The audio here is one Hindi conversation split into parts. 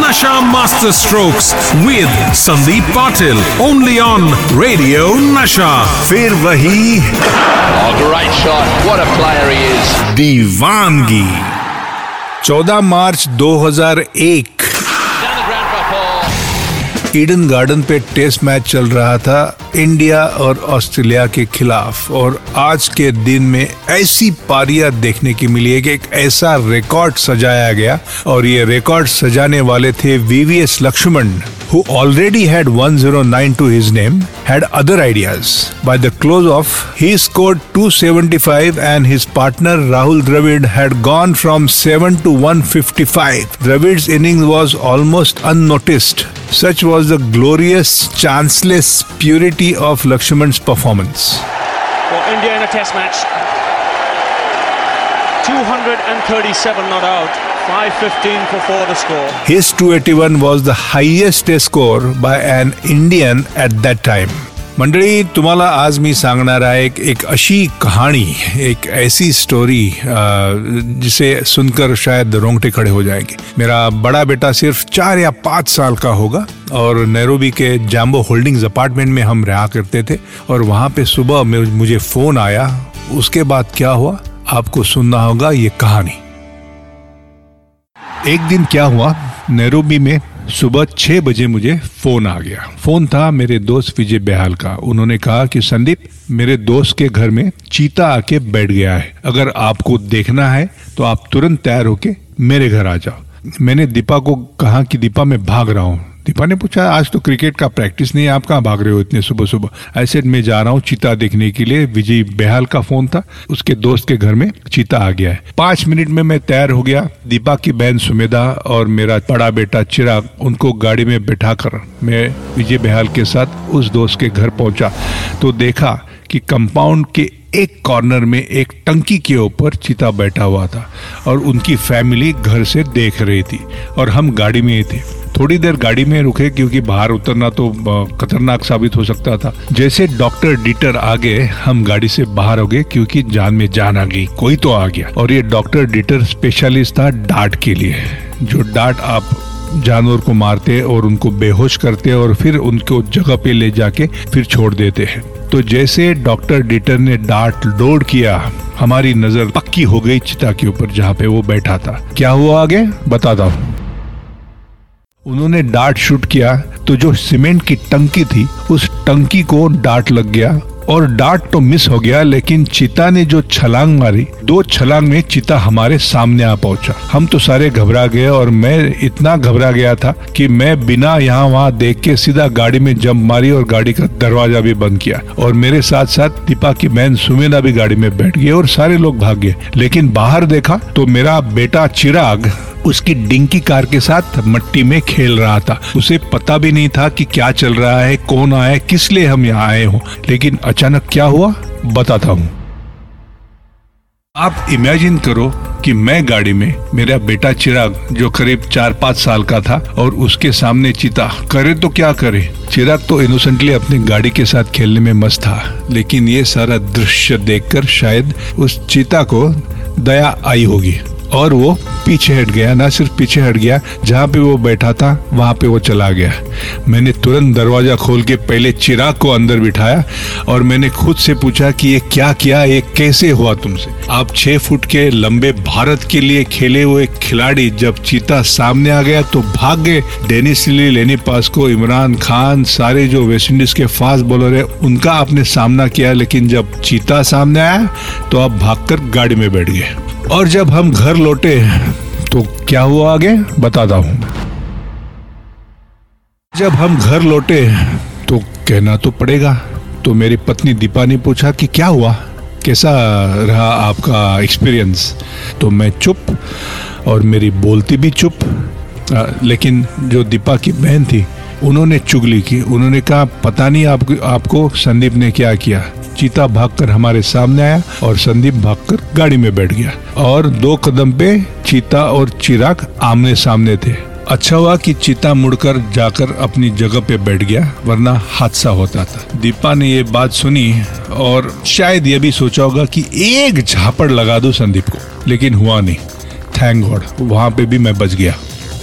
Nasha Master Strokes with Sandeep Patil. Only on Radio Nasha. फिर वही Oh, great shot. What a player he is. दीवानगी 14 मार्च 2001 ईडन गार्डन पे टेस्ट मैच चल रहा था इंडिया और ऑस्ट्रेलिया के खिलाफ। और आज के दिन में ऐसी पारियाँ देखने की मिली है कि एक ऐसा रिकॉर्ड सजाया गया। और ये रिकॉर्ड सजाने वाले थे VVS Laxman who already had 109 to his name had other ideas. By the close of he scored 275 and his partner Rahul Dravid had gone from 7 to 155 Dravid's innings was almost unnoticed. Such was the glorious chanceless purity of Lakshman's performance. For India in a test match. 237 not out, 515 for four the score. his 281 was the highest score by an Indian at that time. मंडळी तुम्हाला आज मी सांगणार आहे एक, एक अशी कहाणी एक ऐसी स्टोरी जिसे सुनकर शायद रोंगटे खड़े हो जाएँगे। मेरा बड़ा बेटा सिर्फ़ चार या पाँच साल का होगा और नैरोबी के जैम्बो होल्डिंग्स अपार्टमेंट में हम रहा करते थे और वहाँ पे सुबह मुझे फ़ोन आया। उसके बाद क्या हुआ? आपको सुनना होगा ये कहानी। एक दिन क्या हुआ? नैरोबी में सुबह छह बजे मुझे फ़ोन आ गया। फ़ोन था मेरे दोस्त विजय बेहाल का। उन्होंने कहा कि संदीप, मेरे दोस्त के घर में चीता आके बैठ गया है। अगर आपको देखना है तो आप तुरंत तैयार होके मेरे घर आ जाओ। मैंने दीपा को कहा कि दीपा, मैं भाग रहा हूँ। दीपा ने पूछा, आज तो क्रिकेट का प्रैक्टिस नहीं आप कहाँ भाग रहे हो इतने सुबह सुबह? ऐसे मैं जा रहा हूँ चीता देखने के लिए, विजय बेहाल का फ़ोन था, उसके दोस्त के घर में चीता आ गया है। पाँच मिनट में मैं तैयार हो गया, दीपा की बहन सुमेधा और मेरा बड़ा बेटा चिराग उनको गाड़ी में बैठा कर मैं विजय बेहाल के साथ उस दोस्त के घर पहुँचा तो देखा कि कंपाउंड के एक कॉर्नर में एक टंकी के ऊपर चीता बैठा हुआ था और उनकी फैमिली घर से देख रही थी और हम गाड़ी में ही थे। थोड़ी देर गाड़ी में रुके, क्योंकि बाहर उतरना तो खतरनाक साबित हो सकता था। जैसे डॉक्टर डीटर आ गए हम गाड़ी से बाहर हो गए, क्योंकि जान में जान आ गई, कोई तो आ गया। और ये डॉक्टर डीटर स्पेशलिस्ट था डांट के लिए। जो डांट आप जानवर को मारते और उनको बेहोश करते और फिर उनको जगह पे ले जाके फिर छोड़ देते हैं। तो जैसे डॉक्टर डिटर ने डांट लोड किया, हमारी नज़र पक्की हो गई चिता के ऊपर, जहाँ पे वो बैठा था। क्या हुआ आगे? बताता हूँ। उन्होंने डार्ट शूट किया तो जो सीमेंट की टंकी थी, उस टंकी को डार्ट लग गया। और डार्ट तो मिस हो गया, लेकिन चीता ने जो छलांग मारी, दो छलांग में चीता हमारे सामने आ पहुँचा। हम तो सारे घबरा गए और मैं इतना घबरा गया था कि मैं बिना यहाँ वहाँ देख के सीधा गाड़ी में जंप मारी और गाड़ी का दरवाज़ा भी बंद किया। और मेरे साथ साथ दीपा की बहन सुमेधा भी गाड़ी में बैठ गई और सारे लोग भाग गए। लेकिन बाहर देखा तो मेरा बेटा चिराग उसकी डिंकी कार के साथ मट्टी में खेल रहा था। उसे पता भी नहीं था कि क्या चल रहा है, कौन आया किस लिए हम यहाँ आए हो। लेकिन अचानक क्या हुआ, बताता हूँ। आप इमेजिन करो कि मैं गाड़ी में, मेरा बेटा चिराग, जो करीब चार पाँच साल का था, और उसके सामने चीता, करे तो क्या करे? चिराग तो इनोसेंटली अपनी गाड़ी के साथ खेलने में मस्त था, लेकिन ये सारा दृश्य देखकर शायद उस चीता को दया आई होगी। और वो पीछे हट गया, ना सिर्फ़ पीछे हट गया, जहाँ पे वो बैठा था, वहाँ पे वो चला गया। मैंने तुरंत दरवाज़ा खोल के पहले चिराग को अंदर बिठाया और मैंने खुद से पूछा कि ये क्या किया, ये कैसे हुआ तुमसे? आप छह फुट के लंबे भारत के लिए खेले हुए खिलाड़ी जब चीता सामने आ गया तो भाग गए। डेनिस लेनी पास को इमरान खान, सारे जो वेस्ट इंडीज के फास्ट बॉलर है, उनका आपने सामना किया, लेकिन जब चीता सामने आया तो आप भागकर गाड़ी में बैठ गए। और जब हम घर लौटे तो क्या हुआ आगे? बताता हूँ। जब हम घर लौटे तो कहना तो पड़ेगा। तो मेरी पत्नी दीपा ने पूछा कि क्या हुआ? कैसा रहा आपका एक्सपीरियंस तो मैं चुप और मेरी बोलती भी चुप। आ, लेकिन जो दीपा की बहन थी उन्होंने चुगली की। उन्होंने कहा पता नहीं आपको आपको संदीप ने क्या किया? चीता भागकर हमारे सामने आया और संदीप भागकर गाड़ी में बैठ गया। और दो कदम पे चीता और चिराग आमने सामने थे। अच्छा हुआ कि चीता मुड़कर जाकर अपनी जगह पे बैठ गया, वरना हादसा होता था। दीपा ने ये बात सुनी और शायद ये भी सोचा होगा कि एक झापड़ लगा दो संदीप को, लेकिन हुआ नहीं। थैंक गॉड, वहाँ पे भी मैं बच गया।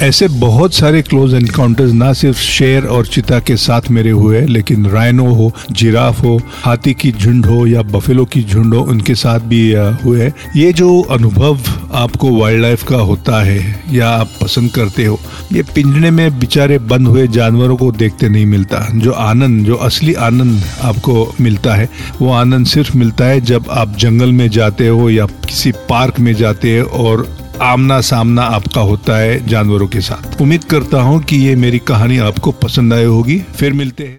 ऐसे बहुत सारे क्लोज एनकाउंटर्स ना सिर्फ़ शेर और चिता के साथ मेरे हुए, लेकिन राइनो हो जिराफ हो, हाथी की झुंड हो या बफेलो की झुंड हो, उनके साथ भी हुए ये जो अनुभव आपको वाइल्ड लाइफ का होता है या आप पसंद करते हो, ये पिंजरे में बेचारे बंद हुए जानवरों को देखते नहीं मिलता। जो आनंद, जो असली आनंद आपको मिलता है, वो आनंद सिर्फ़ मिलता है जब आप जंगल में जाते हो या किसी पार्क में जाते हो और आमना सामना आपका होता है जानवरों के साथ। उम्मीद करता हूँ कि ये मेरी कहानी आपको पसंद आई होगी। फिर मिलते हैं।